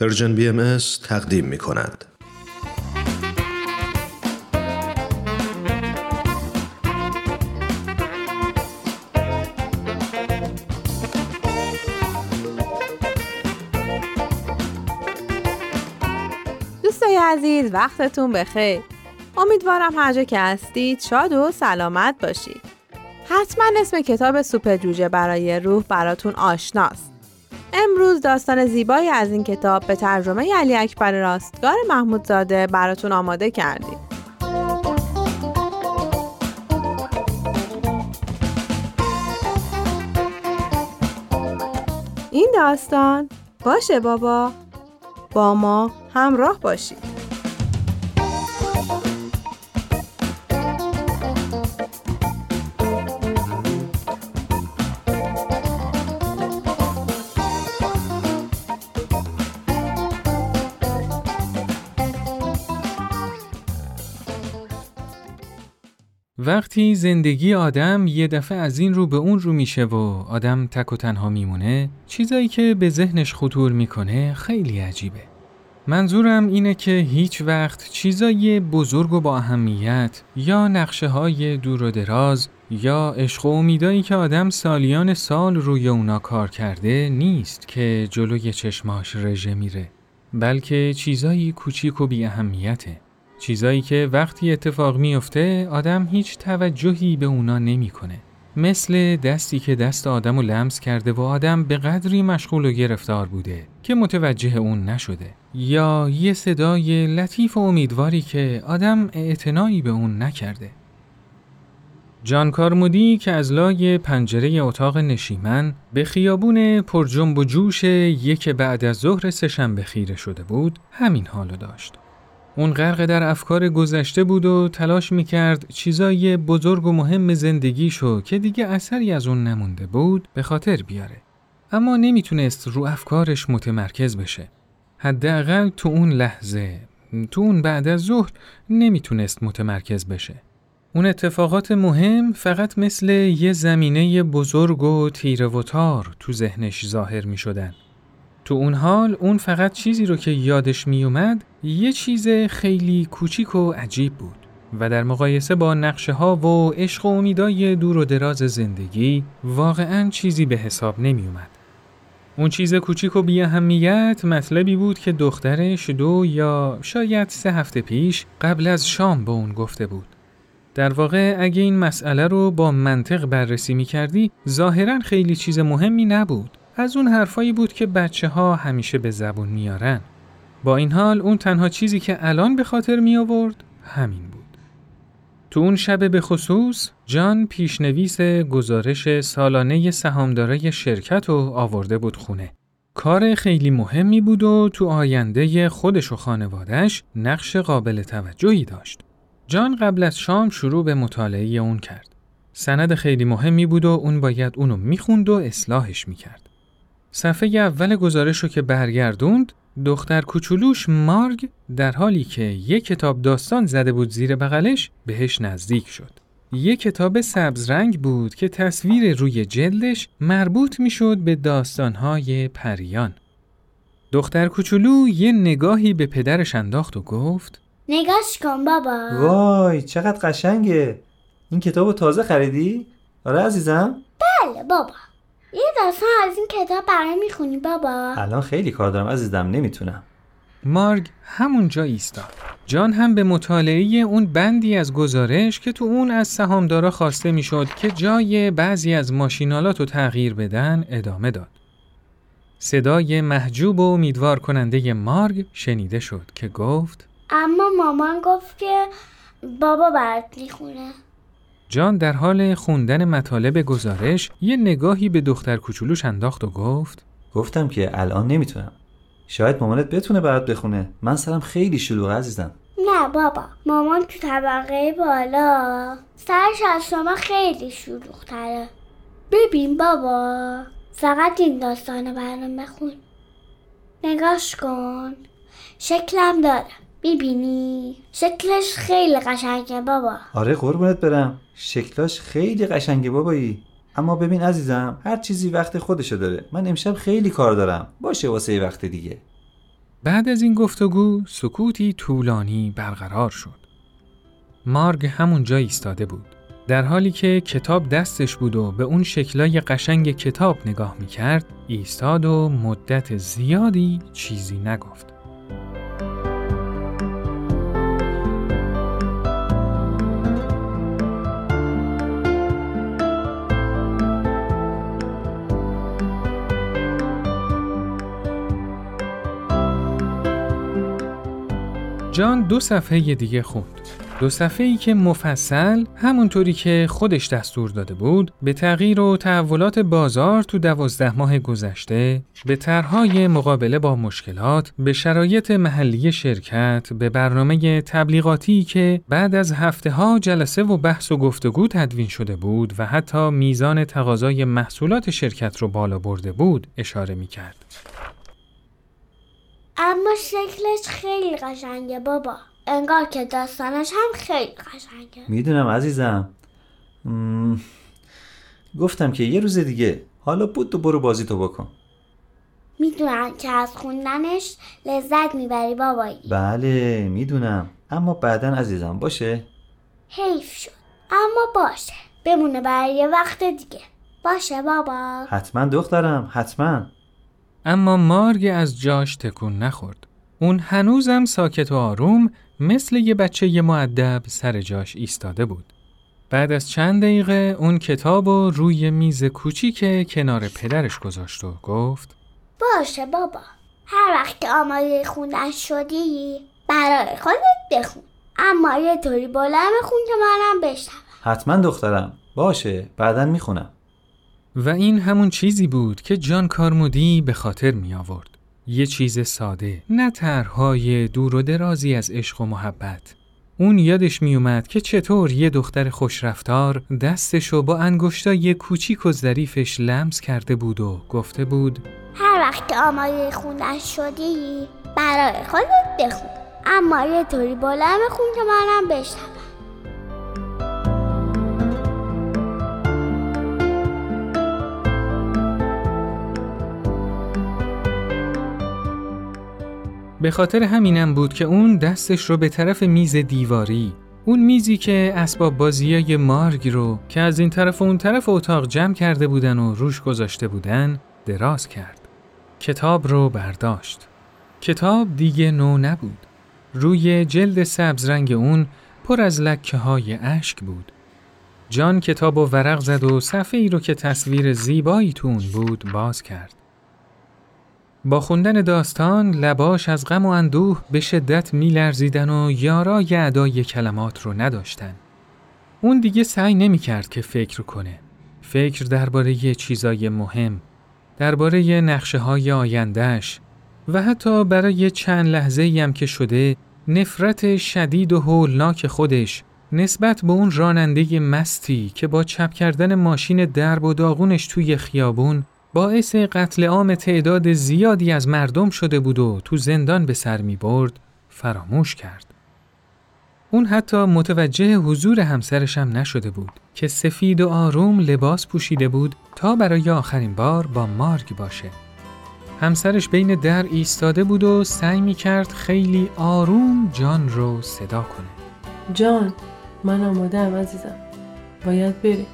Persian BM تقدیم می کند. دوستای عزیز وقتتون بخیر. امیدوارم هر جا که هستید شاد و سلامت باشید. حتما اسم کتاب سوپ جوجه برای روح براتون آشناست. امروز داستان زیبایی از این کتاب به ترجمه علی اکبر راستگار محمودزاده براتون آماده کردیم. این داستان باشه بابا با ما همراه باشید. وقتی زندگی آدم یه دفعه از این رو به اون رو میشه و آدم تک و تنها میمونه چیزایی که به ذهنش خطور می‌کنه خیلی عجیبه. منظورم اینه که هیچ وقت چیزای بزرگ و با اهمیت یا نقشه های دور و دراز یا عشق و امیدایی که آدم سالیان سال روی اونا کار کرده نیست که جلوی چشماش رژه میره بلکه چیزایی کوچیک و بی اهمیته چیزایی که وقتی اتفاق میفته آدم هیچ توجهی به اونا نمی‌کنه. مثل دستی که دست آدم رو لمس کرده و آدم به قدری مشغول و گرفتار بوده که متوجه اون نشده. یا یه صدای لطیف و امیدواری که آدم اعتنایی به اون نکرده. جان کارمودی که از لای پنجره اتاق نشیمن به خیابون پر جنب و جوش یک بعد از ظهر سهشنبه خیره شده بود همین حالو داشت. اون غرق در افکار گذشته بود و تلاش می‌کرد چیزای بزرگ و مهم زندگیشو که دیگه اثری از اون نمونده بود به خاطر بیاره. اما نمی‌تونست رو افکارش متمرکز بشه. حداقل تو اون لحظه، تو اون بعد از ظهر نمی‌تونست متمرکز بشه. اون اتفاقات مهم فقط مثل یه زمینه بزرگ و تیره و تار تو ذهنش ظاهر می شدن. تو اون حال اون فقط چیزی رو که یادش میومد یه چیز خیلی کوچیک و عجیب بود و در مقایسه با نقشه ها و عشق و امیدای دور و دراز زندگی واقعا چیزی به حساب نمیومد. اون چیز کوچیک و بی اهمیت مطلبی بود که دخترش دو یا شاید سه هفته پیش قبل از شام به اون گفته بود. در واقع اگه این مسئله رو با منطق بررسی می کردی ظاهرا خیلی چیز مهمی نبود. از اون حرفایی بود که بچه ها همیشه به زبون میارن. با این حال اون تنها چیزی که الان به خاطر می آورد همین بود. تو اون شب به خصوص جان پیشنویس گزارش سالانه سهامدارای شرکت رو آورده بود خونه. کار خیلی مهمی بود و تو آینده خودش و خانوادش نقش قابل توجهی داشت. جان قبل از شام شروع به مطالعه اون کرد. سند خیلی مهمی بود و اون باید اونو می‌خوند و اصلاحش می‌کرد. صفحه اول گزارش رو که برگردوند دختر کوچولوش مارگ در حالی که یک کتاب داستان زده بود زیر بغلش بهش نزدیک شد. یک کتاب سبز رنگ بود که تصویر روی جلدش مربوط می‌شد به داستانهای پریان. دختر کوچولو یه نگاهی به پدرش انداخت و گفت نگاش کن بابا وای چقدر قشنگه این کتاب تازه خریدی؟ آره عزیزم؟ بله بابا یه داستان از این کتاب برای می‌خونی بابا الان خیلی کار دارم عزیزم نمی‌تونم مارگ همونجا ایستاد. جان هم به مطالعه اون بندی از گزارش که تو اون از سهامدارا خواسته می‌شد که جای بعضی از ماشینالات رو تغییر بدن ادامه داد. صدای محجوب و امیدوار کننده مارگ شنیده شد که گفت اما مامان گفت که بابا برات می‌خونه جان در حال خوندن مطالب گزارش یه نگاهی به دختر کوچولوش انداخت و گفت گفتم که الان نمی‌تونم. شاید مامانت بتونه برات بخونه. من سرم خیلی شلوغ عزیزم. نه بابا مامان تو طبقه بالا. سرش از شما خیلی شلوغتره. ببین بابا فقط این داستان برام بخون. نگاش کن. شکلم داره. می‌بینی؟ شکلش خیلی قشنگه بابا. آره قربونت برم. شکلاش خیلی قشنگه بابایی. اما ببین عزیزم هر چیزی وقت خودشو داره. من امشب خیلی کار دارم. باشه واسه یه وقت دیگه. بعد از این گفتگو سکوتی طولانی برقرار شد. مارگ همونجا ایستاده بود. در حالی که کتاب دستش بود و به اون شکلای قشنگ کتاب نگاه می‌کرد ایستاد و مدت زیادی چیزی نگفت. جان دو صفحه دیگه خوند. دو صفحه ای که مفصل همونطوری که خودش دستور داده بود به تغییر و تحولات بازار تو دوازده ماه گذشته به طرحهای مقابله با مشکلات به شرایط محلی شرکت به برنامه تبلیغاتی که بعد از هفته ها جلسه و بحث و گفتگو تدوین شده بود و حتی میزان تقاضای محصولات شرکت رو بالا برده بود اشاره می کرد. اما شکلش خیلی قشنگه بابا. انگار که داستانش هم خیلی قشنگه. می‌دونم عزیزم. مم، گفتم که یه روز دیگه. حالا بود تو برو بازی تو بکن. می‌دونم که از خوندنش لذت می‌بری بابایی بله می‌دونم. اما بعدا عزیزم باشه؟ حیف شد. اما باشه. بمونه برای یه وقت دیگه. باشه بابا. حتما دخترم حتما. اما مارگ از جاش تکون نخورد. اون هنوزم ساکت و آروم مثل یه بچه ی معدب سر جاش ایستاده بود. بعد از چند دقیقه اون کتاب رو روی میز کوچیک کنار پدرش گذاشت و گفت باشه بابا هر وقت که آماده خوندن شدی برای خودت بخون اما یه طوری بلند بخون که منم بشنوم حتما دخترم باشه بعدا می‌خونم و این همون چیزی بود که جان کارمودی به خاطر می آورد. یه چیز ساده، نه طرحهای دور و درازی از عشق و محبت. اون یادش می اومد که چطور یه دختر خوشرفتار دستشو با انگشتای کوچیک و ظریفش لمس کرده بود و گفته بود هر وقت آماده خوندن شدی برای خودت بخون اما یه طوری بلند بخون که منم بشنوم به خاطر همینم بود که اون دستش رو به طرف میز دیواری اون میزی که اسباب بازیای مارگ رو که از این طرف و اون طرف اتاق جمع کرده بودن و روش گذاشته بودن دراز کرد. کتاب رو برداشت. کتاب دیگه نو نبود. روی جلد سبز رنگ اون پر از لکه های اشک بود. جان کتاب و ورق زد و صفحه ای رو که تصویر زیبایی تو اون بود باز کرد. با خوندن داستان لباش از غم و اندوه به شدت میلرزیدن و یارای ادای کلمات رو نداشتن. اون دیگه سعی نمی کرد که فکر کنه. فکر درباره چیزای مهم، درباره نقشه های آیندهش و حتی برای چند لحظه هم که شده نفرت شدید و هولناک خودش نسبت به اون راننده مستی که با چپ کردن ماشین درب و داغونش توی خیابون باعث قتل عام تعداد زیادی از مردم شده بود و تو زندان به سر می برد فراموش کرد. اون حتی متوجه حضور همسرش هم نشده بود که سفید و آروم لباس پوشیده بود تا برای آخرین بار با مارگ باشه. همسرش بین در ایستاده بود و سعی می کرد خیلی آروم جان رو صدا کنه. جان من آمادم عزیزم باید بری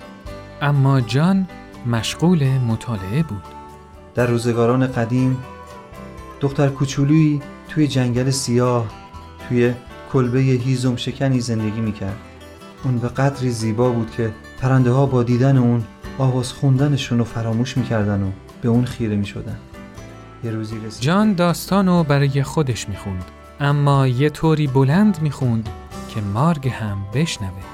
اما جان مشغول مطالعه بود. در روزگاران قدیم دختر کوچولویی توی جنگل سیاه توی کلبه هیزم شکنی زندگی می‌کرد اون به قدری زیبا بود که پرنده ها با دیدن اون آواز خوندنشون رو فراموش می‌کردن و به اون خیره می‌شدن یه روزی رسید جان داستانو برای خودش می‌خوند اما یه طوری بلند می‌خوند که مارگ هم بشنوه.